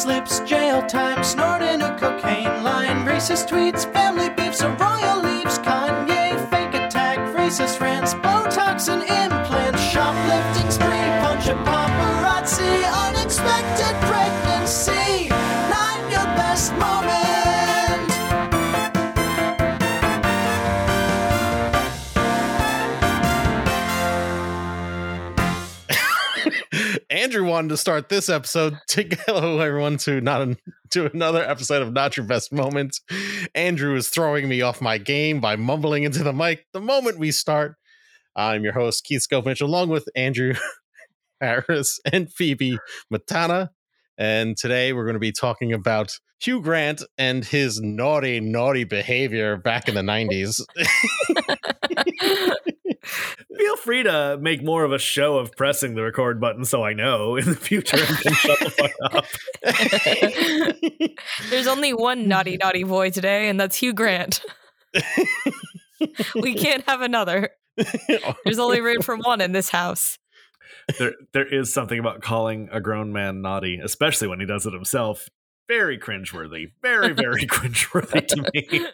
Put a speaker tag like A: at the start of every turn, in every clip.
A: slips, jail time, snorting a cocaine line, racist tweets, family beefs, a
B: wanted to start this episode to hello everyone to not an, to another episode of Not Your Best Moments. Andrew is throwing me off my game by mumbling into the mic the moment we start. I'm your host Keith Scovich, along with Andrew Harris and Phoebe Matana, and today we're going to be talking about Hugh Grant and his naughty, naughty behavior back in the '90s.
C: Feel free to make more of a show of pressing the record button so I know in the future and can shut the fuck up.
D: There's only one naughty, naughty boy today, and that's Hugh Grant. we can't have another. There's only room for one in this house.
C: There, there is something about calling a grown man naughty, especially when he does it himself. Very cringeworthy. Very, very cringeworthy to me.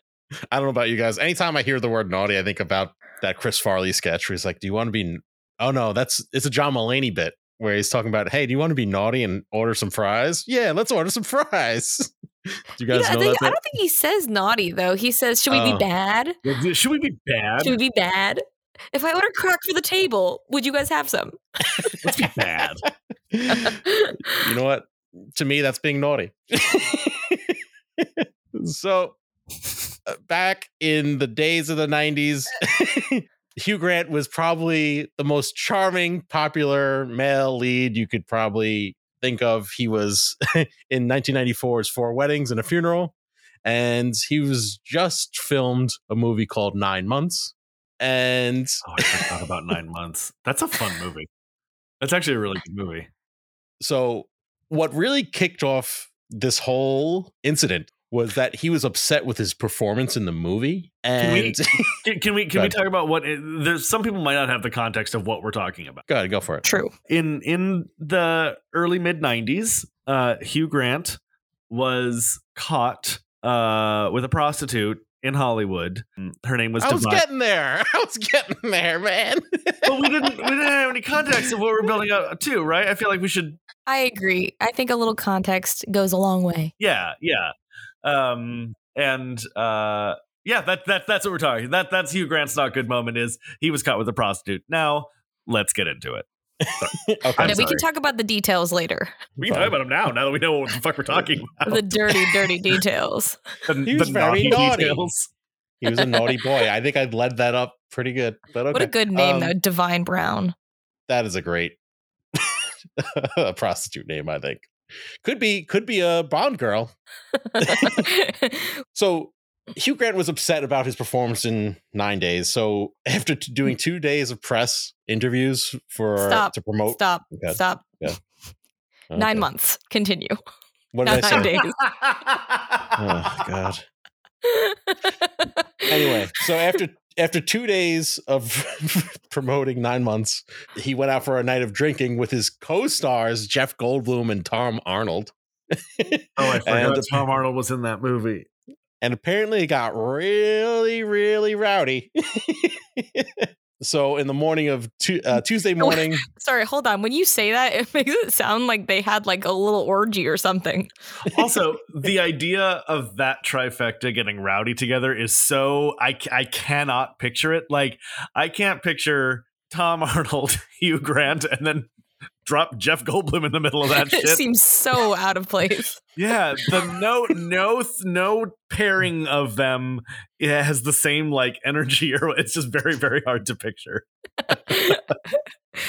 B: I don't know about you guys. Anytime I hear the word naughty, I think about that Chris Farley sketch where he's like, "Do you want to be?" Oh no, that's it's a John Mulaney bit where he's talking about, "Hey, do you want to be naughty and order some fries?" Yeah, let's order some fries. do you guys
D: Yeah, I,
B: know
D: think,
B: that?
D: I don't think he says naughty though. He says, "Should we
B: Oh.
D: be bad?
C: Should we be bad?
D: Should we be bad?" If I order crack for the table, would you guys have some?
C: Let's be bad.
B: you know what? To me, that's being naughty. so, Uh, back in the days of the 90s, Hugh Grant was probably the most charming, popular male lead you could probably think of. He was in 1994's Four Weddings and a Funeral, and he was just filmed a movie called Nine Months. And
C: Oh, I forgot about nine months. That's a fun movie. That's actually a really good movie.
B: so what really kicked off this whole incident was that he was upset with his performance in the movie
C: Can we-
B: and
C: Can, can we can we talk about what it, there's some people might not have the context of what we're talking about.
B: go ahead go for it
D: True.
C: in in the early mid 90s uh hugh grant was caught uh with a prostitute in hollywood her name was
B: i was
C: Divine.
B: getting there i was getting there man
C: but we didn't we didn't have any context of what we're building up to right i feel like we should
D: I agree. I think a little context goes a long way.
C: yeah yeah um and uh yeah that that that's what we're talking that that's hugh grant's not good moment is he was caught with a prostitute now let's get into it
B: okay
C: I'm
D: we can talk about the details later.
C: we can talk about them now now that we know what the fuck we're talking about
D: The dirty, dirty details.
C: the,
B: He was
C: the
B: very naughty.
C: details.
B: he was a naughty boy i think i led that up pretty good but okay
D: What a good name,
B: Um,
D: though. Divine Brown.
B: that is a great prostitute name i think could be could be a bond girl So Hugh Grant was upset about his performance in nine days. So after t- doing mm. two days of press interviews for
D: Stop.
B: to promote
D: Stop.
B: Okay.
D: Stop.
B: Okay.
D: Nine months. Continue.
B: What did
D: Not
B: I
D: nine
B: say?
D: days.
B: Oh God. Anyway, so after after two days of promoting nine months, he went out for a night of drinking with his co-stars Jeff Goldblum and Tom Arnold.
C: Oh, I forgot Tom Arnold was in that movie.
B: and apparently it got really, really rowdy. so in the morning of tu- uh, Tuesday morning,
D: Sorry, hold on. When you say that, it makes it sound like they had like a little orgy or something.
C: Also, the idea of that trifecta getting rowdy together is so I I cannot picture it. Like I can't picture Tom Arnold, Hugh Grant, and then drop Jeff Goldblum in the middle of that
D: it
C: shit.
D: seems so out of place.
C: Yeah, the no no no pairing of them has the same like energy or it's just very very hard to picture.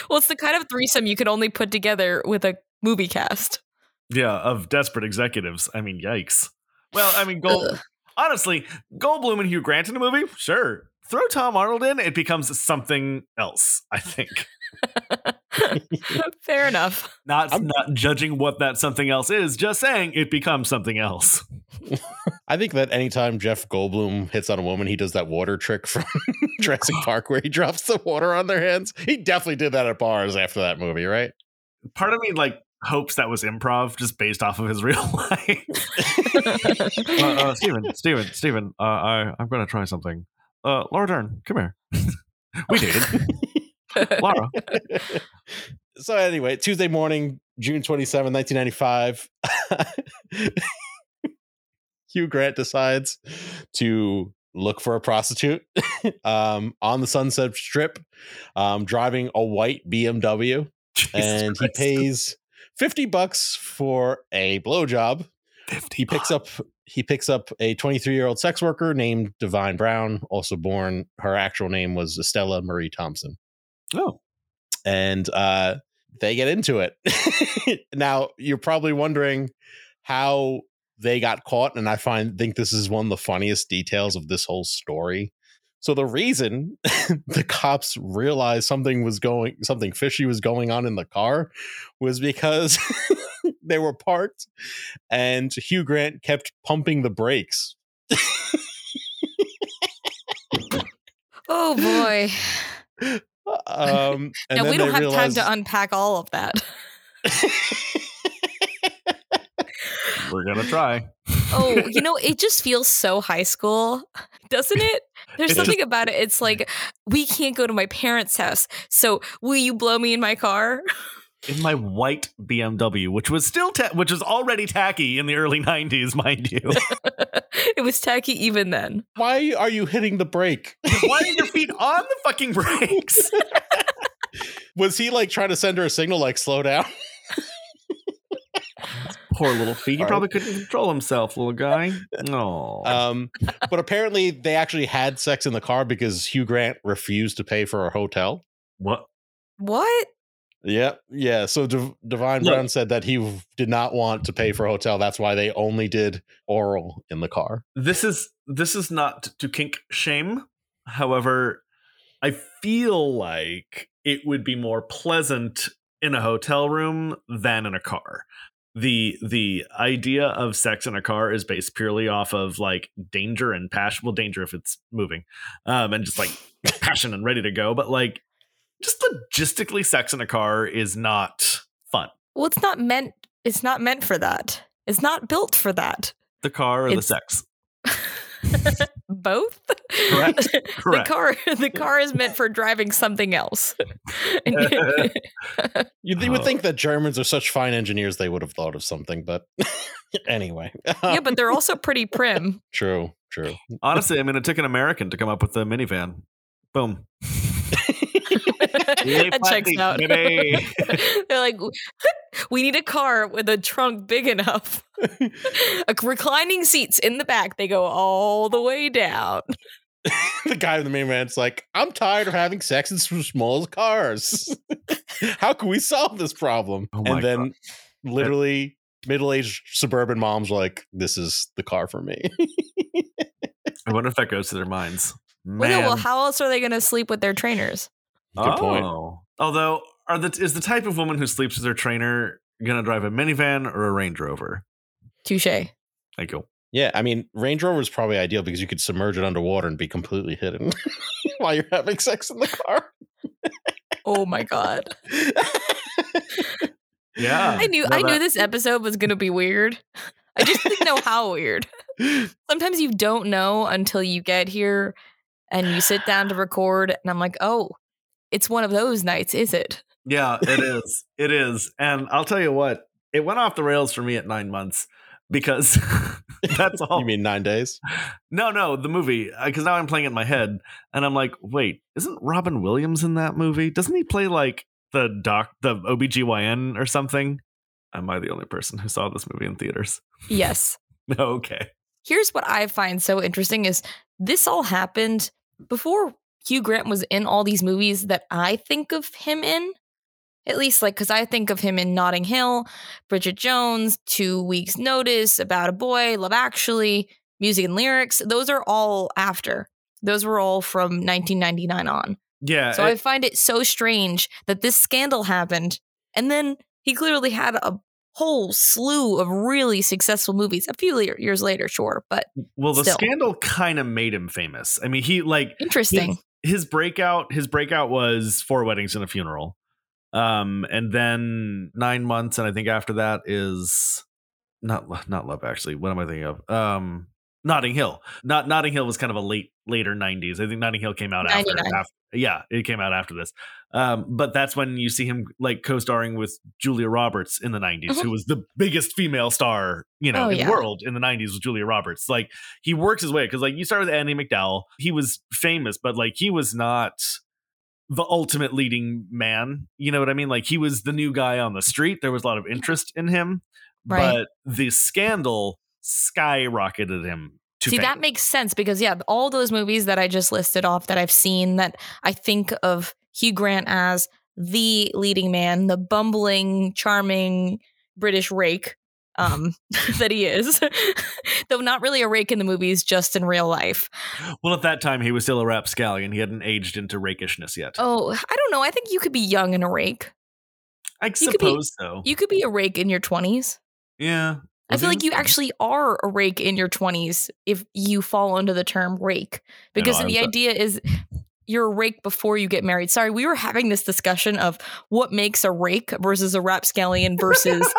D: well, it's the kind of threesome you could only put together with a movie cast.
C: Yeah, of desperate executives. I mean, yikes. Well, I mean, Gold.
D: Ugh.
C: honestly, Goldblum and Hugh Grant in a movie, sure. Throw Tom Arnold in, it becomes something else. I think.
D: Fair enough.
C: Not
B: I'm-
C: not judging what that something else is, just saying it becomes something else.
B: I think that anytime Jeff Goldblum hits on a woman, he does that water trick from Jurassic Park where he drops the water on their hands. He definitely did that at bars after that movie, right?
C: Part of me like hopes that was improv, just based off of his real life. uh, uh, Steven, Steven, Steven, uh, I, I'm going to try something. Uh, Laura Dern, come here. we did dated. Laura.
B: so anyway, Tuesday morning, June 27, 1995, Hugh Grant decides to look for a prostitute um, on the Sunset Strip, um, driving a white BMW,
C: Jesus
B: and he pays 50 bucks for a blowjob.
C: 50
B: He picks up he picks up a 23 year old sex worker named Divine Brown, also born. Her actual name was Estella Marie Thompson
C: Oh,
B: and uh, they get into it. now you're probably wondering how they got caught, and I find think this is one of the funniest details of this whole story. So the reason the cops realized something was going, something fishy was going on in the car, was because they were parked, and Hugh Grant kept pumping the brakes.
D: oh boy.
B: Um, and
D: Now
B: then
D: we don't have
B: realized-
D: time to unpack all of that.
C: we're going to try.
D: Oh, you know, it just feels so high school, doesn't it? There's
C: It
D: something about it. It's like we can't go to my parents' house, so will you blow me in my car?
C: In my white BMW, which was still, ta- which was already tacky in the early 90s, mind you.
D: it was tacky even then.
B: Why are you hitting the brake?
C: Why are your feet on the fucking brakes?
B: Was he like trying to send her a signal like slow down?
C: Poor little feet. He
B: All
C: probably couldn't control himself, little guy. No.
B: Um, but apparently they actually had sex in the car because Hugh Grant refused to pay for a hotel.
C: what?
D: What?
B: Yeah, yeah. So Div- Divine. Brown said that he did not want to pay for a hotel. That's why they only did oral in the car.
C: This is this is not to kink shame. However, I feel like it would be more pleasant in a hotel room than in a car. The the idea of sex in a car is based purely off of like danger and passion. Well, danger if it's moving, um, and just like passion and ready to go. But like, just logistically, sex in a car is not fun.
D: Well, it's not meant. It's not meant for that. It's not built for that.
C: The car or the sex.
D: Both.
C: Correct. Correct.
D: the car. The car is meant for driving something else.
B: You, you would
C: Oh.
B: think that Germans are such fine engineers; they would have thought of something. But anyway,
D: yeah, but they're also pretty prim.
B: true, true.
C: Honestly, I mean, it took an American to come up with the minivan. Boom.
D: That checks out. They're like, we need a car with a trunk big enough. a reclining seats in the back. They go all the way down.
B: the guy in the main man's like, I'm tired of having sex in s- small cars. How can we solve this problem?
C: Oh
B: and then literally middle-aged suburban moms like, this is the car for me.
C: I wonder if that goes to their minds.
D: Well, no, well, how else are they going to sleep with their trainers?
B: Good point.
C: Oh. Although, are the is the type of woman who sleeps with her trainer gonna drive a minivan or a Range Rover?
D: Touche.
C: Thank you.
B: Yeah, I mean, Range Rover is probably ideal because you could submerge it underwater and be completely hidden while you're having sex in the car.
D: Oh my god.
C: Yeah,
D: I knew
C: No,
D: I knew
C: that-
D: this episode was going to be weird. I just didn't know how weird. Sometimes you don't know until you get here and you sit down to record and I'm like, "Oh, it's one of those nights, is it?"
C: Yeah, it is. It is. And I'll tell you what, it went off the rails for me at nine months because that's all.
B: You mean nine days?
C: no, no, the movie. Uh, because now I'm playing it in my head and I'm like, wait, isn't Robin Williams in that movie? Doesn't he play like the doc, the OBGYN or something? Am I the only person who saw this movie in theaters?
D: Yes.
C: okay.
D: Here's what I find so interesting is this all happened before Hugh Grant was in all these movies that I think of him in. At least, like, because I think of him in Notting Hill, Bridget Jones, Two Weeks Notice, About a Boy, Love Actually, Music and Lyrics. Those are all after. Those were all from 1999 on.
C: Yeah.
D: So
C: it-
D: I find it so strange that this scandal happened, and then he clearly had a whole slew of really successful movies a few years later, sure, but
C: well, the
D: still.
C: scandal kind of made him famous. I mean, he like
D: interesting.
C: His breakout his breakout was four weddings and a funeral Um, and then nine months, and I think after that is not not Love Actually. What am I thinking of? Um, Notting Hill. Not Notting Hill was kind of a late later '90s. I think Notting Hill came out after, after. Yeah, it came out after this. Um, but that's when you see him like co-starring with Julia Roberts in the '90s,
D: Mhm.
C: who was the biggest female star, you know,
D: Oh,
C: in
D: yeah.
C: the world in the '90s was Julia Roberts. Like he works his way because like you start with Andie MacDowell. He was famous, but like he was not the ultimate leading man. You know what I mean? Like he was the new guy on the street. There was a lot of interest in him,
D: Right.
C: but the scandal skyrocketed him to
D: See,
C: fame.
D: that makes sense because, yeah, all those movies that I just listed off that I've seen that I think of Hugh Grant as the leading man, the bumbling, charming British rake um, that he is. Though not really a rake in the movies, just in real life.
C: well, at that time he was still a rapscallion. He hadn't aged into rakishness yet.
D: Oh, I don't know. I think you could be young and a rake.
C: I
D: you could be-
C: suppose so.
D: You could be a rake in your 20s.
C: yeah.
D: I feel like mm-hmm. you actually are a rake in your 20s if you fall under the term rake. Because
C: I'm
D: the
C: so- uh,
D: idea is you're a rake before you get married. Sorry, we were having this discussion of what makes a rake versus a rapscallion versus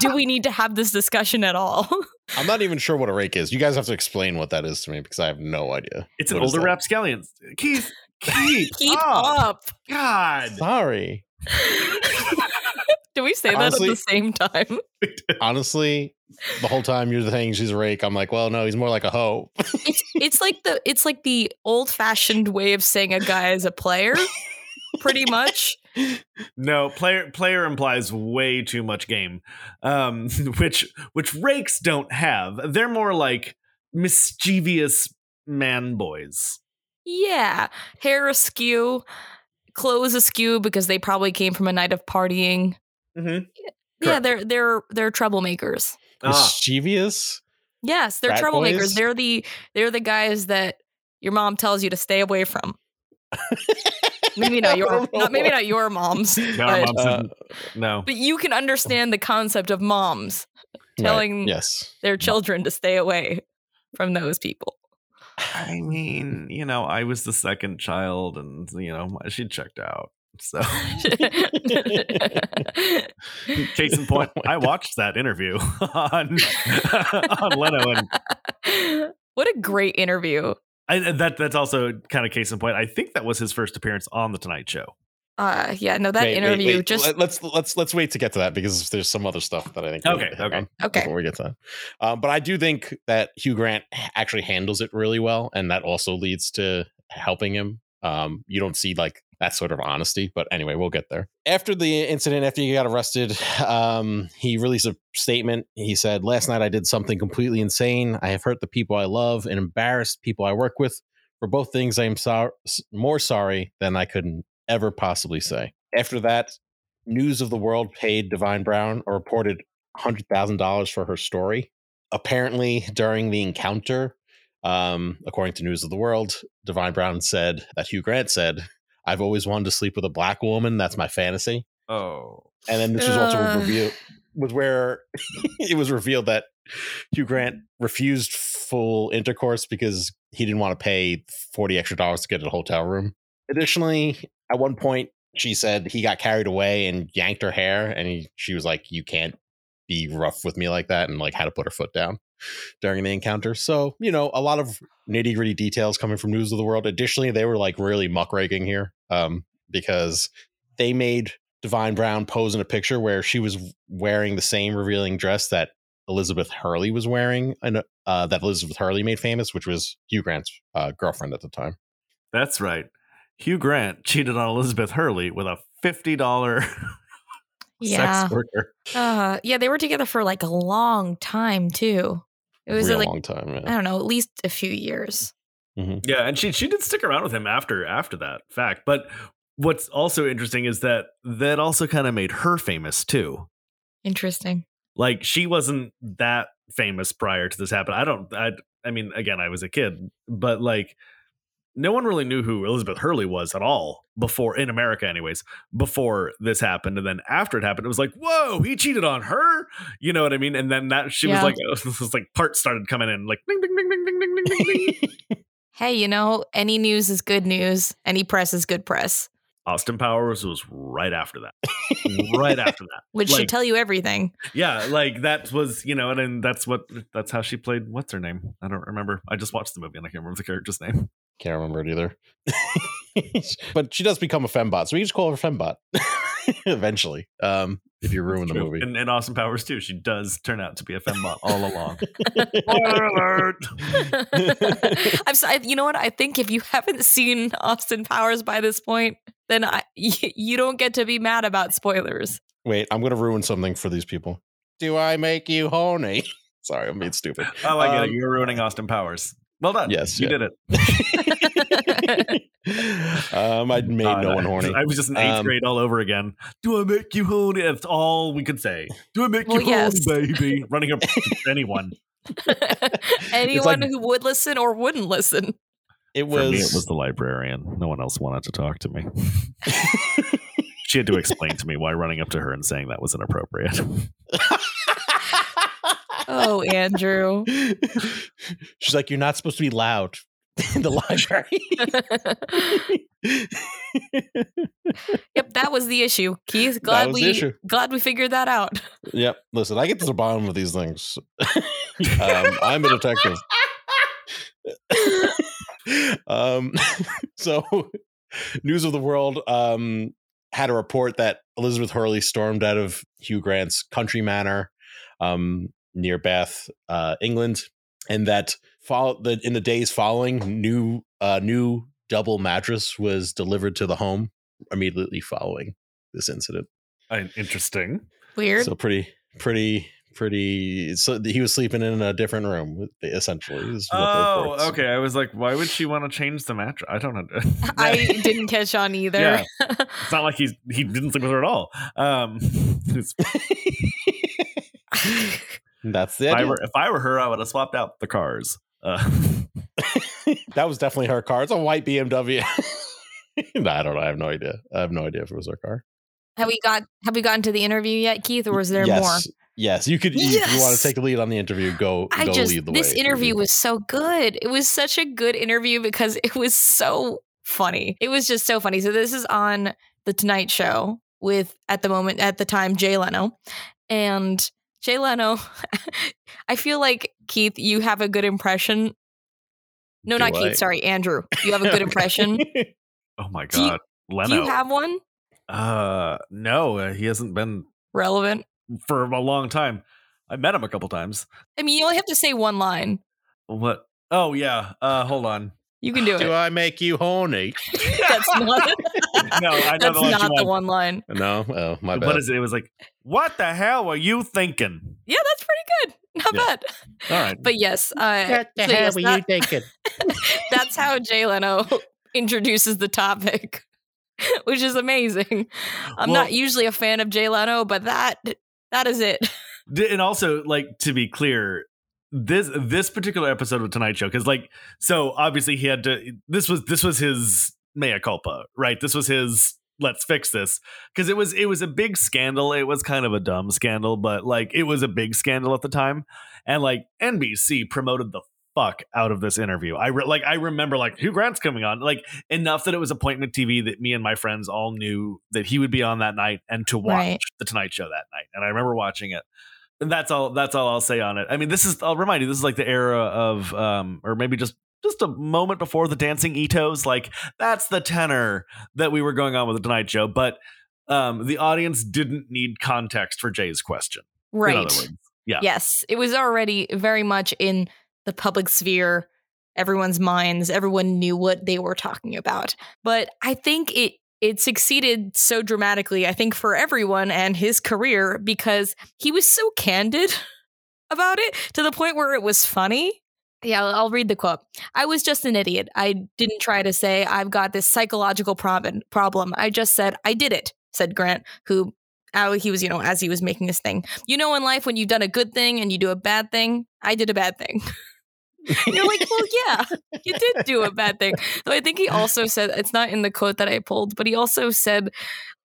D: do we need to have this discussion at all?
B: I'm not even sure what a rake is. You guys have to explain what that is to me because I have no idea.
C: It's an older
B: that?
C: rapscallion. Keith, Keith,
D: Keep
C: up.
D: up.
C: God.
B: Sorry.
D: Do we say
B: Honestly-
D: that at the same time?
B: Honestly, the whole time you're saying she's a rake, I'm like, well, no, he's more like a hoe.
D: It's it's like the it's like the old fashioned way of saying a guy is a player, pretty much.
C: No, player player implies way too much game, um, which which rakes don't have. They're more like mischievous man boys.
D: Yeah, hair askew, clothes askew because they probably came from a night of partying.
C: Mm-hmm.
D: Yeah, they're they're they're troublemakers.
C: Ah,
B: Mischievous?
D: Yes, they're
B: Frat
D: troublemakers.
B: boys?
D: They're the they're the guys that your mom tells you to stay away from. Maybe not your not maybe not your moms,
C: no, our
D: but,
C: moms
B: Uh,
C: no.
D: but you can understand the concept of moms
B: right,
D: telling
B: Yes.
D: their children to stay away from those people.
C: I mean, you know, I was the second child, and you know, she checked out. So, case in point, I watched that interview on on Leno, and
D: what a great interview.
C: I, that that's also kind of case in point. I think that was his first appearance on the Tonight Show.
D: Uh yeah, no, that
B: Wait, wait,
D: interview
B: wait,
D: just
B: let- let's let's let's wait to get to that because there's some other stuff that I think.
C: Okay,
B: need
C: okay.
D: Okay.
B: Before we get to that, um, but I do think that Hugh Grant actually handles it really well, and that also leads to helping him. Um, you don't see like that sort of honesty, but anyway, we'll get there. After the incident, after he got arrested, um, he released a statement. He said, "Last night I did something completely insane. I have hurt the people I love and embarrassed people I work with. For both things, I am sor- more sorry than I could ever possibly say." After that, News of the World paid Divine Brown or reported $100,000 for her story. Apparently, during the encounter, um, according to News of the World, Divine Brown said that Hugh Grant said, I've always wanted to sleep with a black woman. That's my fantasy.
C: Oh,
B: And then this was also
D: Uh.
B: revealed was where it was revealed that Hugh Grant refused full intercourse because he didn't want to pay 40 extra dollars to get a hotel room. Additionally, at one point she said he got carried away and yanked her hair and he, she was like you can't be rough with me like that and like had to put her foot down during the encounter. So, you know, a lot of nitty-gritty details coming from News of the World. Additionally, they were like really muckraking here um because they made Divine Brown pose in a picture where she was wearing the same revealing dress that Elizabeth Hurley was wearing, and uh, that Elizabeth Hurley made famous, which was Hugh Grant's uh, girlfriend at the time.
C: that's right. Hugh Grant cheated on Elizabeth Hurley with a fifty dollar
D: yeah.
C: sex worker.
D: Uh yeah, they were together for like a long time too. It was uh,
B: Real
D: like
B: long time.
D: I don't know, at least a few years. Mm-hmm.
C: Yeah, and she she did stick around with him after after that fact. But what's also interesting is that that also kind of made her famous too.
D: Interesting.
C: Like she wasn't that famous prior to this happen. I don't. I I mean, again, I was a kid, but like no one really knew who Elizabeth Hurley was at all before in America, anyways, before this happened. And then after it happened, it was like, whoa, he cheated on her. You know what I mean? And then that she
D: yeah.
C: was like, this was like parts started coming in, like ding, ding, ding, ding, ding, ding, ding, ding.
D: hey, you know, any news is good news. Any press is good press.
C: Austin Powers was right after that. right after that.
D: Which
C: like,
D: should tell you everything.
C: Yeah, like that was, you know, and, and that's what that's how she played what's her name? I don't remember. I just watched the movie and I can't remember the character's name.
B: Can't remember it either. but she does become a fembot, so we just call her fembot eventually. Um, if you ruin the movie.
C: And, and Austin Powers too. She does turn out to be a fembot all along. Spoiler alert.
D: I'm sorry. You know what? I think if you haven't seen Austin Powers by this point, then I, you don't get to be mad about spoilers.
B: Wait, I'm gonna ruin something for these people. Do I make you horny? Sorry, I'm being stupid.
C: Oh, I get it.
B: Um,
C: You're ruining Austin Powers. Well done.
B: Yes,
C: you
B: yeah.
C: did it.
B: um, I made
C: Uh,
B: no one horny.
C: I was just in eighth
B: Um,
C: grade all over again. Do I make you horny? That's all we could say. Do I make
D: Well,
C: you
D: yes.
C: horny, baby? Running up to anyone.
D: Anyone
B: like-
D: who would listen or wouldn't listen.
B: It
C: For
B: was,
C: me, it was the librarian. No one else wanted to talk to me. she had to explain to me why running up to her and saying that was inappropriate.
D: Oh, Andrew.
B: She's like, you're not supposed to be loud in the library.
D: yep, that was the issue. Keith, glad we
B: issue.
D: glad we figured that out.
B: yep. Listen, I get to the bottom of these things. um, I'm a detective. um, so, News of the World um, had a report that Elizabeth Hurley stormed out of Hugh Grant's country manor um, near Bath, uh, England, and that follow the in the days following, new uh, new double mattress was delivered to the home immediately following this incident.
C: Interesting.
D: Weird.
B: So pretty, pretty, pretty. So he was sleeping in a different room, essentially. is what
C: Oh, okay. I was like, why would she want to change the mattress? I don't know.
D: I didn't catch on either.
C: Yeah. it's not like he's he didn't sleep with her at all. Um, it's-
B: That's the
C: if, I were, if I were her, I would have swapped out the cars. Uh,
B: that was definitely her car. It's a white BMW. no, I don't know. I have no idea. I have no idea if it was her car.
D: have we got have we gotten to the interview yet, Keith, or is there
B: yes.
D: more?
B: Yes, you could. If you want to take the lead on the interview, go.
D: I
B: go
D: just
B: lead the
D: this
B: way.
D: interview was so good. It was such a good interview because it was so funny. It was just so funny. So this is on the Tonight Show with at the moment at the time Jay Leno, and Jay Leno. I feel like Keith, you have a good impression. No,
B: Do
D: not
B: I?
D: Keith. Sorry, Andrew. You have a good impression.
C: oh my
D: Do you-
C: god, Leno.
D: Do you have one
C: uh, no, uh, he hasn't been
D: relevant?
C: for a long time. I met him a couple times.
D: I mean, you only have to say one line.
C: What? Oh yeah. Uh, hold on.
D: You can do
B: Do
D: it.
B: Do I make you horny?
D: That's not.
C: No, I know
D: That's
C: the
D: not the one line.
B: No. Oh, my bad.
C: What is it? It was like, what the hell were you thinking?
D: Yeah, that's pretty good. Not
C: Yeah.
D: bad.
C: All right.
D: But yes, uh, so yes, that-
B: thinking?
D: that's how Jay Leno introduces the topic, which is amazing. I'm
C: Well-
D: not usually a fan of Jay Leno, but that that is it.
C: And also like to be clear this this particular episode of tonight show because like so obviously he had to this was this was his mea culpa right? This was his let's fix this. Because it was it was a big scandal. It was kind of a dumb scandal but like it was a big scandal at the time. And like nbc promoted the fuck out of this interview. I re- like i remember like hugh grant's coming on like enough that it was appointment tv that me and my friends all knew that he would be on that night and to watch
D: Right.
C: the tonight show that night. And i remember watching it. And that's all that's all I'll say on it. I mean, this is I'll remind you, this is like the era of um or maybe just just a moment before the dancing Itos. Like that's the tenor that we were going on with the Tonight Show, but um the audience didn't need context for Jay's question.
D: Right.
C: Yeah.
D: Yes, it was already very much in the public sphere, everyone's minds. Everyone knew what they were talking about. But I think it it succeeded so dramatically, I think for everyone and his career because he was so candid about it to the point where it was funny. Yeah, I'll read the quote. I was just an idiot. I didn't try to say I've got this psychological prob- problem. I just said I did it, said Grant, who uh, he was, you know, as he was making this thing. You know, in life, when you've done a good thing and you do a bad thing, I did a bad thing. You're like, well, yeah, you did do a bad thing. So I think he also said, it's not in the quote that I pulled, but he also said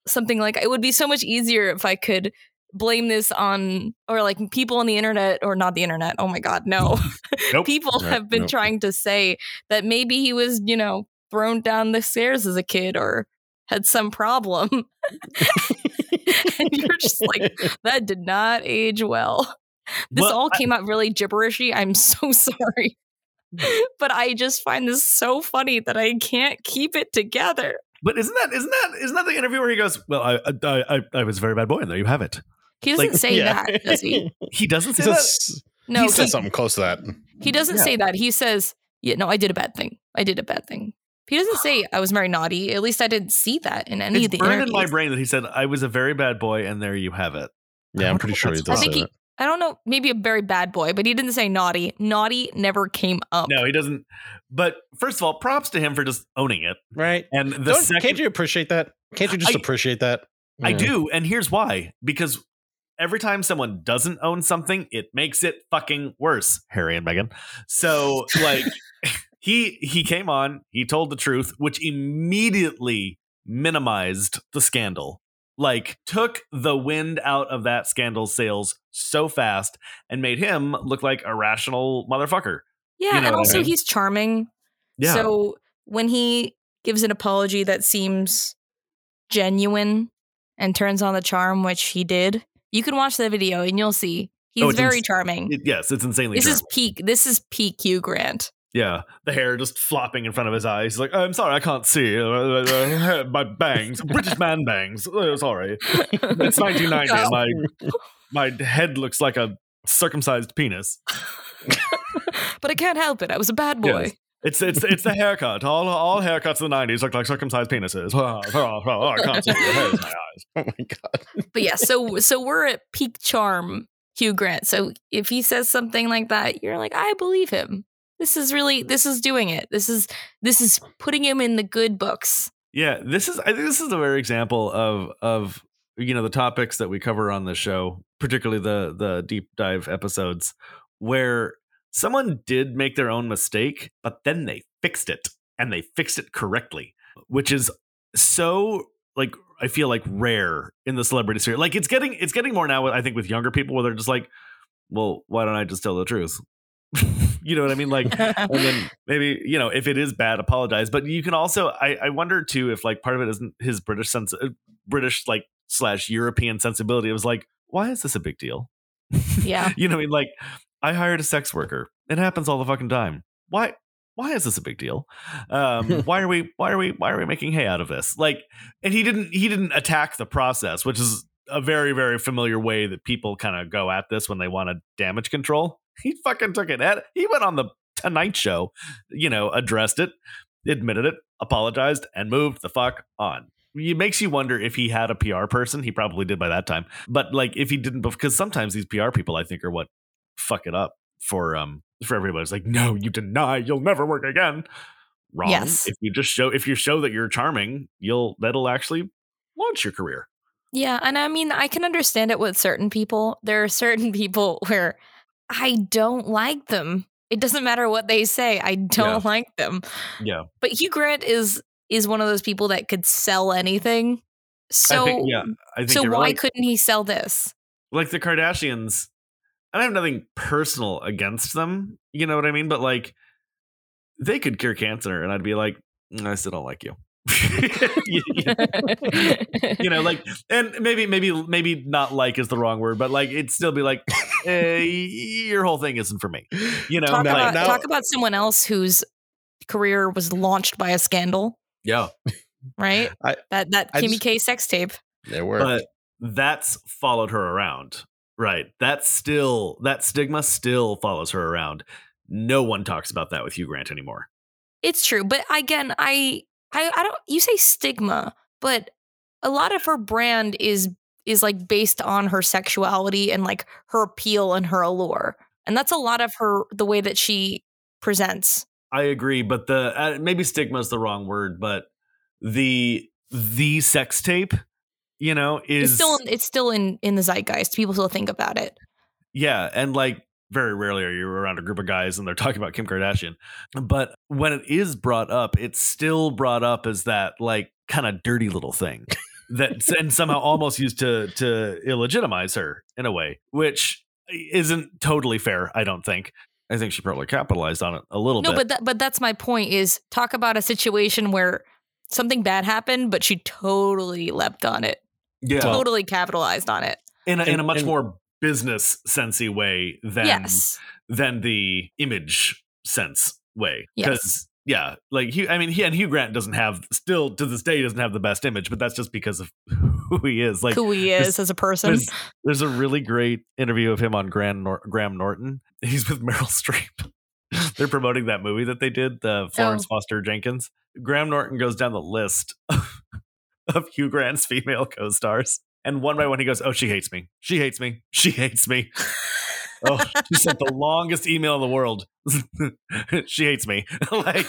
D: something like, it would be so much easier if I could blame this on, or like people on the internet, or not the internet. Oh my God, no.
C: Nope.
D: people have been
B: nope.
D: trying to say that maybe he was, you know, thrown down the stairs as a kid or had some problem. and you're just like, that did not age well. This all
C: I-
D: came out really gibberishy. I'm so sorry. Hmm. but I just find this so funny that I can't keep it together.
C: But isn't that isn't that isn't that the interview where he goes, "Well, I I I, I was a very bad boy, and there you have it."
D: He doesn't
C: Like,
D: say that, does he?
C: He doesn't
B: He
C: say that.
D: No,
B: he
D: he,
B: says something close to that.
D: he doesn't
C: Yeah.
D: say that. He says, "Yeah, no, I did a bad thing. I did a bad thing." He doesn't say I was very naughty. At least I didn't see that in any
C: It's
D: of the
C: burned in
D: interviews.
C: my brain that he said, "I was a very bad boy, and there you have it." I
B: Yeah, I'm pretty sure he does
D: I think
B: say
D: he-
B: that.
D: I don't know, maybe a very bad boy, but he didn't say naughty. Naughty never came up.
C: No, he doesn't. But first of all, props to him for just owning it.
B: Right.
C: And the
B: Don't-
C: second,
B: can't you appreciate that? Can't you just
C: I-
B: appreciate that?
C: I
B: Yeah.
C: do, and here's why: because every time someone doesn't own something, it makes it fucking worse. Harry and Meghan. So, like, he he came on, he told the truth, which immediately minimized the scandal. Like, took the wind out of that scandal sails so fast and made him look like a rational motherfucker.
D: Yeah,
C: You know
D: and
C: what I
D: also
C: mean?
D: he's charming. Yeah. So when he gives an apology that seems genuine and turns on the charm, which he did, you can watch the video and you'll see he's
C: Oh,
D: very
C: ins-
D: charming.
C: It- yes, it's insanely.
D: this is peak. This is peak Hugh Grant.
C: Yeah, the hair just flopping in front of his eyes. He's like, "I'm sorry, I can't see my bangs, British man bangs. Uh, sorry, it's 1990. and my my head looks like a circumcised penis.
D: but I can't help it. I was a bad boy.
C: Yes. It's it's it's the haircut. All all haircuts in the 90s look like circumcised penises. I can't see your hair my eyes.
B: Oh my god.
D: But yeah, so so we're at peak charm Hugh Grant. So if he says something like that, you're like, I believe him. This is really this is doing it. This is this is putting him in the good books.
C: Yeah, this is I think this is a very example of of you know the topics that we cover on the show, particularly the the deep dive episodes where someone did make their own mistake, but then they fixed it and they fixed it correctly, which is so like I feel like rare in the celebrity sphere. Like it's getting it's getting more now I think with younger people where they're just like, well, why don't I just tell the truth? you know what I mean? Like and then maybe you know if it is bad apologize but you can also i i wonder too if like part of it isn't his british sense uh, british like slash european sensibility it was like why is this a big deal
D: Yeah.
C: you know what i mean like i hired a sex worker. It happens all the fucking time. Why why is this a big deal? Um why are we why are we why are we making hay out of this? Like and he didn't he didn't attack the process which is a very very familiar way that people kind of go at this when they want to damage control. He fucking took it at he went on the tonight show you know addressed it admitted it apologized and moved the fuck on. It makes you wonder if he had a pr person. He probably did by that time. But like if he didn't because sometimes these pr people i think are what fuck it up for um for everybody it's like no you deny you'll never work again wrong
D: Yes.
C: if you just show if you show that you're charming you'll that'll actually launch your career
D: Yeah, and I mean, I can understand it with certain people. There are certain people where I don't like them. It doesn't matter what they say. I don't like them.
C: yeah
D: But Hugh Grant is is one of those people that could sell anything. So
C: I think, yeah i think
D: so why
C: right.
D: couldn't he sell this?
C: like the Kardashians, I have nothing personal against them. You know what I mean? But like, they could cure cancer, and I'd be like, "Mm, I still don't like you. you, you- you know, like, and maybe, maybe, maybe not like is the wrong word, but like, it'd still be like, eh, your whole thing isn't for me. You know,
D: talk
C: like,
D: about
B: now-
D: talk about someone else whose career was launched by a scandal,
C: yeah,
D: right?
B: I-
D: that that
B: I
D: Kimmy
B: just-
D: K sex tape.
B: There were.
C: but that's followed her around, right? That's still that stigma still follows her around. No one talks about that with Hugh Grant anymore.
D: It's true, but again, I, I, I don't. You say stigma, but a lot of her brand is is like based on her sexuality and like her appeal and her allure, and that's a lot of her the way that she presents.
C: I agree, but the uh, maybe stigma is the wrong word, but the the sex tape, you know, is
D: It's still it's still in in the zeitgeist. People still think about it.
C: yeah, and like very rarely are you around a group of guys and they're talking about Kim Kardashian, but when it is brought up, it's still brought up as that like kind of dirty little thing that and somehow almost used to to illegitimize her in a way, which isn't totally fair. I don't think. I think she probably capitalized on it a little
D: No,
C: bit.
D: No, but that, but that's my point. Is talk about a situation where something bad happened, but she totally leapt on it,
C: Yeah,
D: totally capitalized on it.
C: in a, in
B: and-
C: a much
B: and-
C: more business sensey way than
D: yes.
C: than the image sense way.
D: Yes.
C: Yeah, like Hugh, I mean, he and Hugh Grant doesn't have still to this day doesn't have the best image, but that's just because of who he is. Like
D: Who he is as a person.
C: There's, there's a really great interview of him on Graham, Nor- Graham Norton. He's with Meryl Streep. They're promoting that movie that they did, the Florence oh. Foster Jenkins. Graham Norton goes down the list of Hugh Grant's female co-stars, and one by one he goes, "Oh, she hates me. She hates me. She hates me." oh, she sent the longest email in the world. she hates me. like,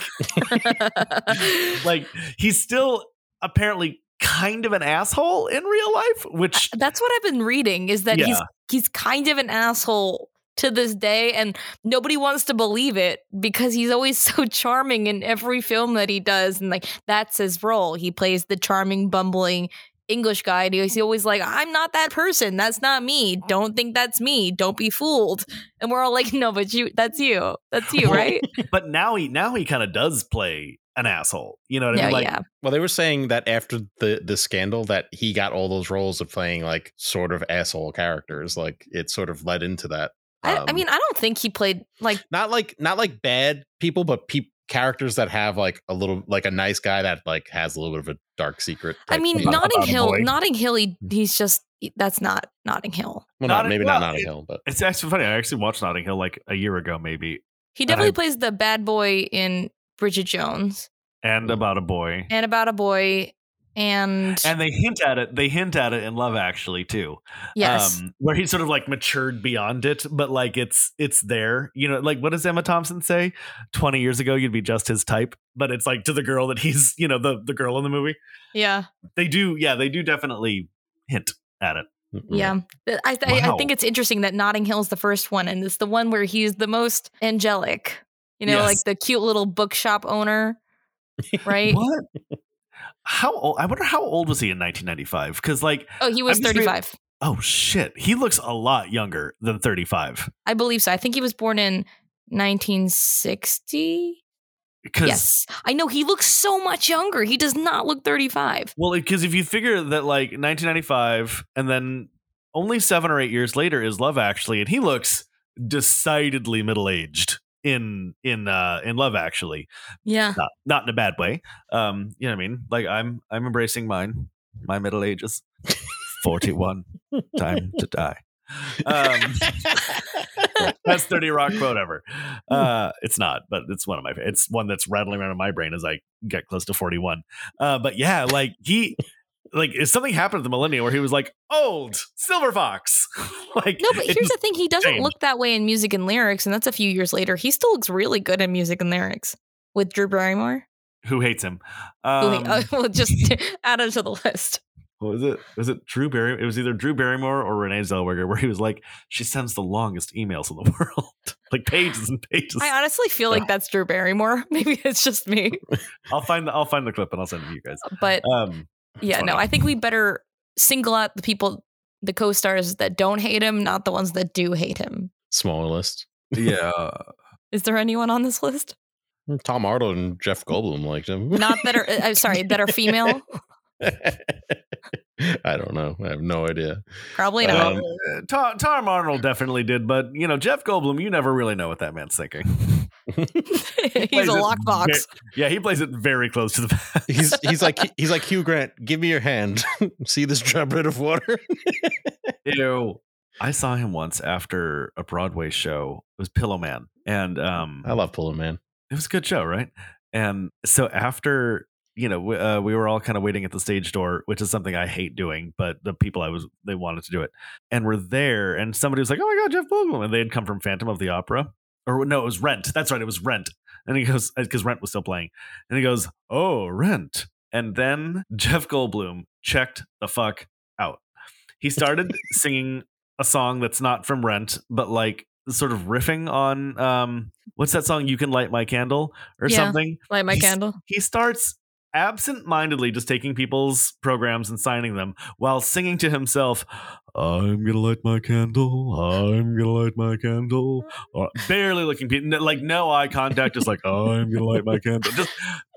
C: like he's still apparently kind of an asshole in real life, which uh,
D: That's what I've been reading is that he's he's kind of an asshole to this day and nobody wants to believe it because he's always so charming in every film that he does and like that's his role. He plays the charming bumbling English guy and he's always like I'm not that person. That's not me. Don't think that's me. Don't be fooled. And we're all like no, but you that's you. That's you, right?
C: but now he now he kind of does play an asshole. You know what I
D: Yeah,
C: mean? Like,
D: yeah.
B: Well, they were saying that after the the scandal, that he got all those roles of playing like sort of asshole characters. Like it sort of led into that.
D: I, I
B: Um,
D: mean, I don't think he played like
B: not like not like bad people, but peop characters that have like a little like a nice guy that like has a little bit of a dark secret.
D: I mean,
B: thing.
D: Notting
C: about
D: Hill,
C: boy.
D: Notting Hill, he, he's just that's not Notting Hill.
B: well, not,
C: Notting-
B: maybe
C: well,
B: not Notting Hill, but
C: it's actually funny. I actually watched Notting Hill like a year ago, maybe,
D: He definitely
C: I-
D: plays the bad boy in Bridget Jones
C: and about a boy.
D: and about a boy and,
C: And they hint at it. They hint at it in Love Actually too.
D: yes.
C: um, where he's sort of like matured beyond it, but like it's it's there. You know, like what does Emma Thompson say? Twenty years ago, you'd be just his type, but it's like to the girl that he's, you know, the the girl in the movie.
D: yeah.
C: They do, yeah, they do definitely hint at it.
D: Yeah. I, th- I think it's interesting that Notting Hill's the first one and it's the one where he's the most angelic. You know,
C: Yes.
D: like the cute little bookshop owner, right?
C: What? How old? I wonder how old was he in 1995? Because like,
D: oh, he was
C: I'm just re-
D: 35.
C: oh shit, he looks a lot younger than 35.
D: I believe so. I think he was born in 1960.
C: Because
D: Yes. I know he looks so much younger. He does not look 35.
C: Well, because if you figure that like 1995 and then only seven or eight years later is Love Actually, and he looks decidedly middle aged in in uh in Love Actually,
D: Yeah.
C: not not in a bad way. Um, you know what I mean? Like I'm I'm embracing mine, my middle ages, 41, time to die. Um, that's 30 rock quote ever. Uh, it's not, but it's one of my. It's one that's rattling around in my brain as I get close to 41. Uh, but yeah, like he, like something happened at the millennium where he was like old silver fox, like
D: No, but here's the thing. He doesn't
C: changed.
D: look that way in music and lyrics, and that's a few years later. He still looks really good in music and lyrics with Drew Barrymore.
C: who hates him.
D: Who-
C: Um,
D: uh, we'll just add him to the list.
C: what was it? Was it Drew Barry? It was either Drew Barrymore or Renee Zellweger, where he was like, she sends the longest emails in the world, like pages and pages.
D: I honestly feel like that's Drew Barrymore. Maybe it's just me,
C: I'll find the I'll find the clip and I'll send it to you guys.
D: but
C: Um,
D: yeah, no. I think we better single out the people, the co-stars that don't hate him, not the ones that do hate him.
B: smaller list.
C: yeah.
D: Is there anyone on this list?
B: Tom Arnold and Jeff Goldblum liked him.
D: Not that are. uh, I'm sorry, that are female.
B: I don't know. I have no idea.
D: Probably not.
B: Um,
C: Uh, Tom, Tom Arnold definitely did, but you know Jeff Goldblum, you never really know what that man's thinking.
D: He's a lockbox.
C: ve- yeah, he plays it very close to the vest.
B: he's he's like he's like Hugh Grant. Give me your hand. See this drop bit of water.
C: Ew. I saw him once after a Broadway show. It was Pillowman, and um,
B: I love Pillowman.
C: it was a good show, right? And so after you know, we, uh, we were all kind of waiting at the stage door, which is something I hate doing, but the people I was they wanted to do it, and we're there, and somebody was like, "Oh my god, Jeff Goldblum!" and they had come from Phantom of the Opera, or no, it was Rent. That's right, it was Rent. And he goes because Rent was still playing, and he goes, "Oh, Rent," and then Jeff Goldblum checked the fuck out. He started singing a song that's not from Rent, but like sort of riffing on um what's that song you can light my candle or
D: Yeah.
C: something
D: Light my candle.
C: he starts absent-mindedly just taking people's programs and signing them while singing to himself i'm gonna light my candle i'm gonna light my candle barely looking like no eye contact just like i'm gonna light my candle just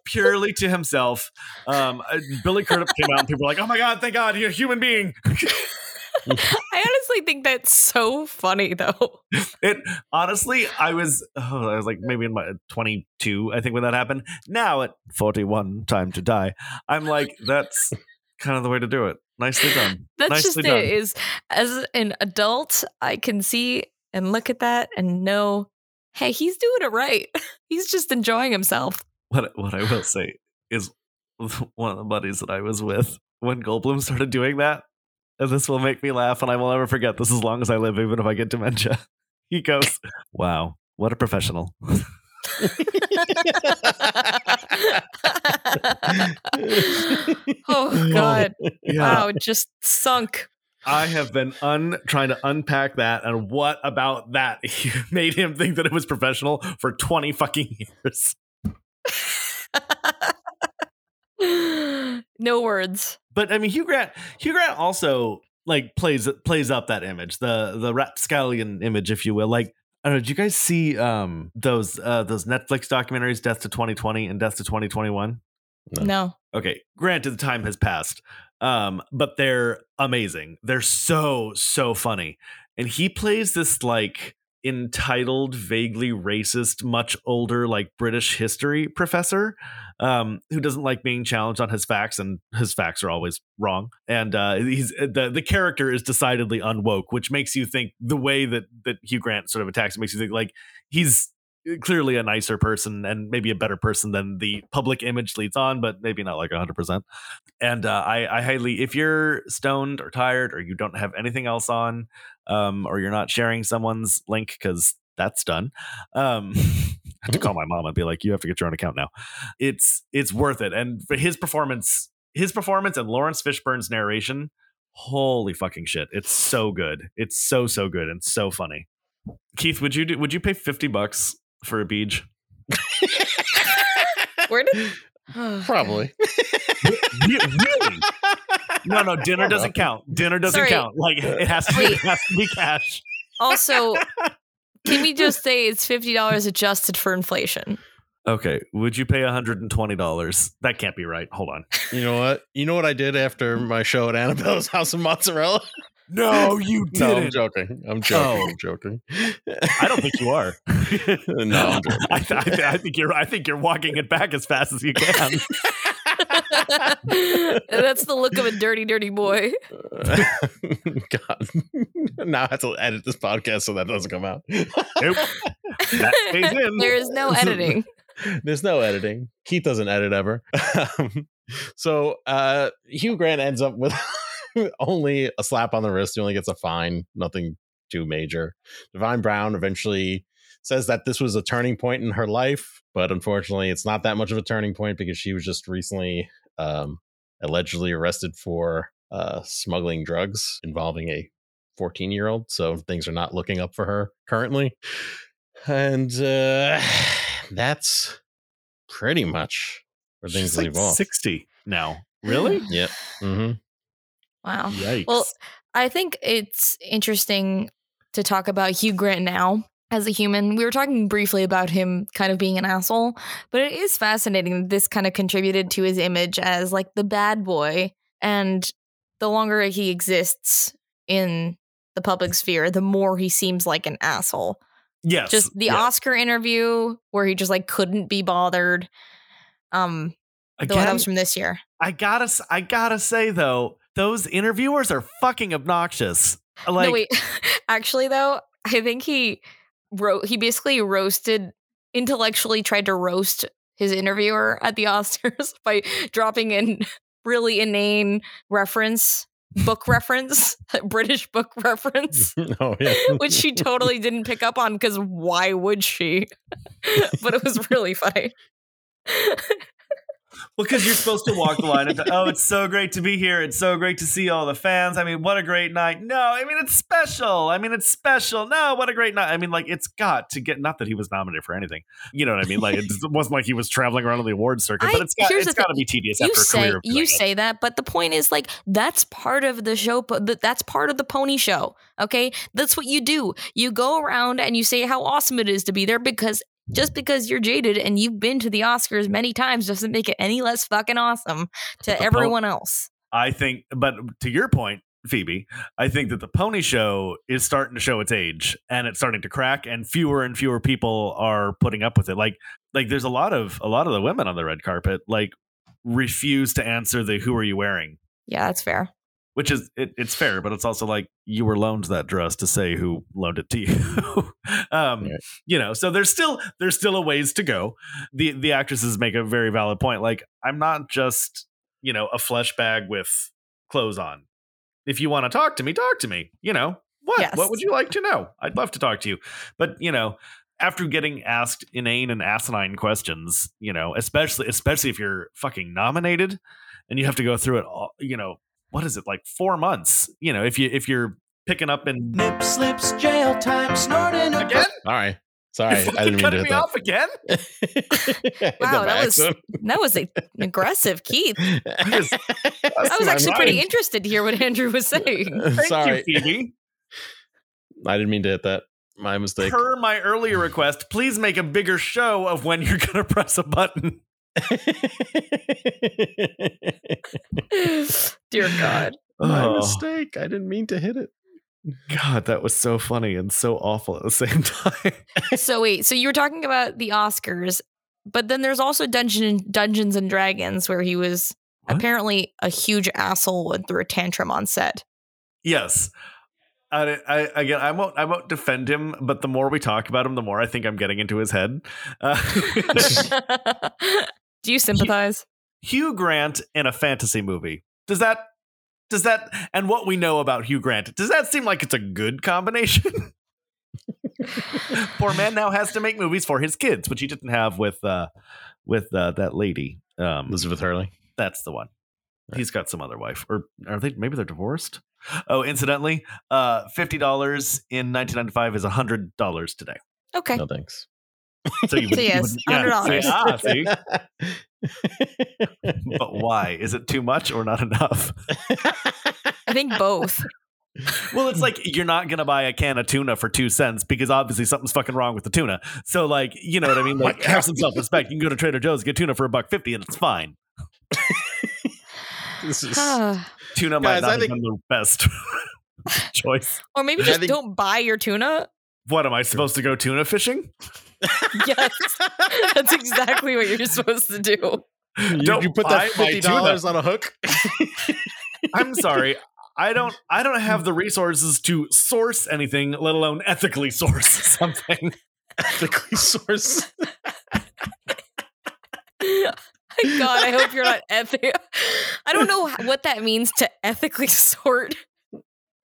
C: purely to himself. Um, uh, Billy Crudup came out and people were like, "Oh my god, thank God, you're a human being."
D: I honestly think that's so funny though.
C: It honestly, I was, oh, I was like maybe in my uh, 22, I think when that happened. Now at 41, time to die. I'm like, that's kind of the way to do it. Nicely done.
D: That's
C: Nicely
D: just
C: done.
D: it. Is as an adult, I can see and look at that and know, hey, he's doing it right. He's just enjoying himself.
C: What what I will say is one of the buddies that I was with when Goldblum started doing that, and this will make me laugh, and I will never forget this as long as I live, even if I get dementia. He goes, "Wow, what a professional."
D: oh God!
C: Yeah.
D: Wow, it just sunk.
C: I have been un trying to unpack that and what about that made him think that it was professional for 20 fucking years.
D: no words.
C: But I mean Hugh Grant Hugh Grant also like plays plays up that image, the the rapscallion image, if you will. Like I don't know, did you guys see um those uh those Netflix documentaries, Death to 2020 and Death to 2021?
B: No.
D: No.
C: okay granted the time has passed um but they're amazing they're so so funny and he plays this like entitled vaguely racist much older like british history professor um who doesn't like being challenged on his facts and his facts are always wrong and uh he's the the character is decidedly unwoke which makes you think the way that that hugh grant sort of attacks makes you think like he's clearly a nicer person and maybe a better person than the public image leads on, but maybe not like 100%. And uh, I, I highly, if you're stoned or tired or you don't have anything else on, um, or you're not sharing someone's link because that's done, um, I have to call my mom and be like, you have to get your own account now. It's it's worth it. And for his performance, his performance and Laurence Fishburne's narration, holy fucking shit! It's so good. It's so so good and so funny. Keith, would you do? Would you pay fifty bucks for a beach?
D: Where did?
B: Probably.
C: really? No, no. Dinner doesn't count. Dinner doesn't
D: Sorry.
C: count. Like it has to. Be, it has to be cash.
D: Also, can we just say it's fifty dollars adjusted for inflation?
C: Okay. Would you pay one hundred and twenty dollars? That can't be right. Hold on.
B: You know what? You know what I did after my show at Annabelle's House of Mozzarella?
C: No, you did.
B: No, I'm joking. I'm joking.
C: Oh.
B: I'm joking.
C: I don't think you are.
B: no, I'm joking.
C: I, th- I, th- I think you're. I think you're walking it back as fast as you can.
D: That's the look of a dirty, dirty boy.
B: God. now I have to edit this podcast so that doesn't come out.
C: Nope. That stays in.
D: there is no editing.
B: There's no editing. Keith doesn't edit ever. Um, so uh, Hugh Grant ends up with only a slap on the wrist. He only gets a fine, nothing too major. Divine Brown eventually says that this was a turning point in her life, but unfortunately, it's not that much of a turning point because she was just recently um, allegedly arrested for uh, smuggling drugs involving a 14 year old. So things are not looking up for her currently. And uh, that's pretty much where things
C: She's like
B: off.
C: sixty now. Really?
B: Yep. hmm
D: Wow.
C: Yikes.
D: Well, I think it's interesting to talk about Hugh Grant now as a human. We were talking briefly about him kind of being an asshole, but it is fascinating that this kind of contributed to his image as like the bad boy. And the longer he exists in the public sphere, the more he seems like an asshole.
C: yes.
D: Just the
C: yes.
D: Oscar interview where he just like couldn't be bothered. Um, the one that
C: Again,
D: was from this year.
C: I gotta, I gotta say though, those interviewers are fucking obnoxious. Like,
D: no, wait. Actually, though, I think he wrote. He basically roasted, intellectually tried to roast his interviewer at the Oscars by dropping in really inane reference, book reference, British book reference,
B: oh yeah.
D: which she totally didn't pick up on because why would she? but it was really funny.
C: Because you're supposed to walk the line and oh, it's so great to be here. It's so great to see all the fans. I mean, what a great night. No, I mean it's special. I mean it's special. No, what a great night. I mean, like it's got to get. Not that he was nominated for anything. You know what I mean? Like it wasn't like he was traveling around on the awards circuit,
D: I-
C: but it's got it's got to be tedious
D: you
C: after a
D: say
C: career.
D: You say that, but the point is like that's part of the show. That's part of the pony show. Okay, that's what you do. You go around and you say how awesome it is to be there because just because you're jaded and you've been to the Oscars many times doesn't make it any less fucking awesome to
C: The po-
D: everyone else.
C: I think, but to your point, Phoebe, I think that the pony show is starting to show its age and it's starting to crack, and fewer and fewer people are putting up with it. Like, like there's a lot of a lot of the women on the red carpet like refuse to answer the "Who are you wearing?"
D: Yeah, that's fair.
C: Which is it, it's fair, but it's also like you were loaned that dress to say who loaned it to you. um,
B: Right.
C: You know, so there's still there's still a ways to go. The the actresses make a very valid point. Like I'm not just you know a flesh bag with clothes on. If you want to talk to me, talk to me. You know what?
D: Yes.
C: What would you like to know? I'd love to talk to you, but you know. After getting asked inane and asinine questions, you know, especially especially if you're fucking nominated and you have to go through it all, you know, what is it like four months you know if you if you're picking up and
A: Nip slips, jail time, snorting a
C: again
B: All right. Sorry,
C: You're
B: I didn't mean to
C: cutting
B: hit
C: me
B: that.
C: off again
D: Wow, that was- That was a, aggressive, Keith.
C: Yes.
D: I was actually pretty interested to hear what Andrew was saying.
C: Thank
B: Sorry,
C: you, Phoebe.
B: I didn't mean to hit that. My mistake.
C: per my earlier request please make a bigger show of when you're gonna press a button
D: Dear God.
B: My
C: Oh,
B: mistake. I didn't mean to hit it.
C: god that was so funny and so awful at the same time
D: So wait, so you were talking about the Oscars, but then there's also Dungeon Dungeons and Dragons where he was
C: What?
D: apparently a huge asshole and threw a tantrum on set.
C: yes I, I again I won't I won't defend him but the more we talk about him the more I think I'm getting into his head uh,
D: Do you sympathize?
C: Hugh Grant in a fantasy movie. Does that does that and what we know about Hugh Grant, does that seem like it's a good combination? Poor man now has to make movies for his kids, which he didn't have with uh with uh, that lady. Um
B: Elizabeth Hurley.
C: that's the one.
B: Right.
C: He's got some other wife. Or are they maybe they're divorced? Oh, incidentally, uh $50 in 1995 is a $100 today.
D: Okay.
B: No thanks.
C: So you would,
D: So
C: you
D: yes,
C: would- yeah,
D: $100.
C: see, ah, see? But why? Is it too much or not enough?
D: I think both.
C: Well, it's like you're not gonna buy a can of tuna for two cents because obviously something's fucking wrong with the tuna. So, like, you know what I mean? Like, have some self respect. You can go to Trader Joe's get tuna for a buck fifty, and it's fine.
B: this is
C: Tuna
B: Guys,
C: might not
B: I
C: have
B: think-
C: been the best choice.
D: or maybe just
B: think-
D: don't buy your tuna.
C: What am I supposed to go tuna fishing?
D: Yes. That's exactly what you're supposed to do.
B: you,
C: Don't
B: you put that fifty dollars on a hook.
C: I'm sorry. I don't. I don't have the resources to source anything, let alone ethically source something.
B: ethically sourced.
D: God, I hope you're not ethic. I don't know what that means to ethically sort.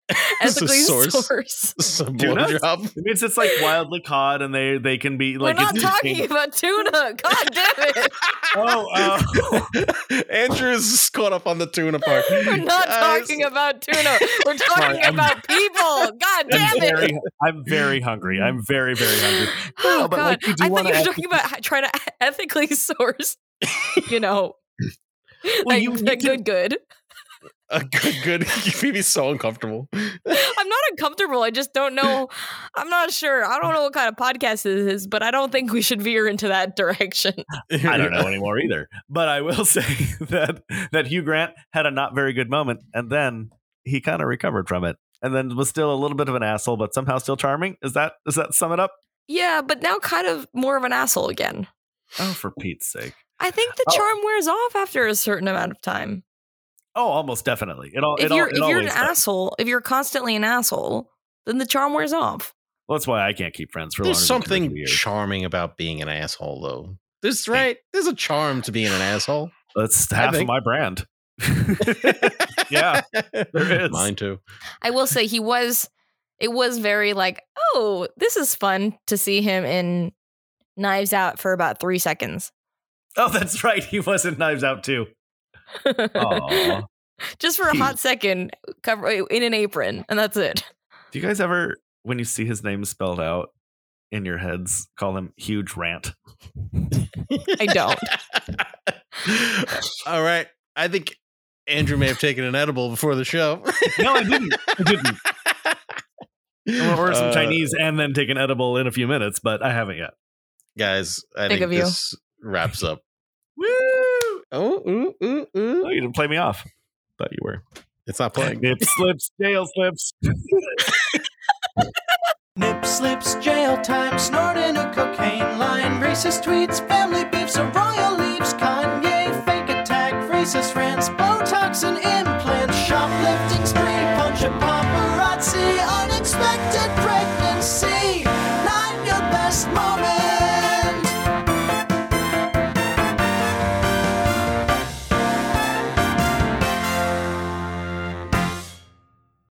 B: It's a
D: Ethically
B: source.
D: source.
C: Tuna?
B: blowjob.
C: It means it's like wildly caught, and they they can be like.
D: We're not
C: it's-
D: talking about tuna. God damn it.
C: Oh, uh, oh.
B: Andrew's caught up on the tuna part.
D: We're not
B: Guys,
D: talking about tuna. We're talking
C: Sorry,
D: about people. God
C: I'm
D: damn it.
C: very, I'm very hungry. I'm very, very hungry.
D: Oh,
C: No, but,
D: God.
C: like, you
D: I thought you were talking about trying to ethically source, you know,
C: Well,
D: like,
C: you
D: like
C: need to-
D: good, good.
B: A good, good. Phoebe's so uncomfortable.
D: I'm not uncomfortable. I just don't know. I'm not sure. I don't know what kind of podcast this is, but I don't think we should veer into that direction.
C: I don't know anymore either. But I will say that that Hugh Grant had a not very good moment, and then he kind of recovered from it, and then was still a little bit of an asshole, but somehow still charming. Is that does that sum it up?
D: Yeah, but now kind of more of an asshole again.
C: Oh, for Pete's sake!
D: I think the
C: Oh.
D: charm wears off after a certain amount of time.
C: Oh, almost definitely. It all.
D: If
C: it
D: you're
C: it
D: if you're an
C: does.
D: asshole, if you're constantly an asshole, then the charm wears off.
C: Well, that's why I can't keep friends for long.
B: There's
C: longer than two or
B: something
C: years.
B: charming about being an asshole, though. There's right. There's a charm to being an asshole.
C: That's half of my brand. Yeah, there is.
B: Mine too.
D: I will say he was it was very like, oh, this is fun to see him in Knives Out for about three seconds.
C: Oh, that's right. He was in Knives Out too. Aw.
D: Just for a hot second, cover in an apron, and that's it.
C: Do you guys ever, when you see his name spelled out in your heads, call him Huge Rant?
D: I don't.
B: All right. I think Andrew may have taken an edible before the show.
C: No, I didn't. I didn't. I'm gonna order some
B: Uh,
C: Chinese and then take an edible in a few minutes, but I haven't yet.
B: guys, I
D: Big
B: think
D: of you.
B: this wraps up.
C: Woo!
B: Oh, ooh, ooh, ooh.
C: Oh, you didn't play me off. Thought you were.
B: It's not playing.
C: Nip slips, jail slips.
A: Nip slips, jail time, snorting a cocaine line, racist tweets, family beefs, a royal leaves, Kanye, fake attack, racist rants, Botox and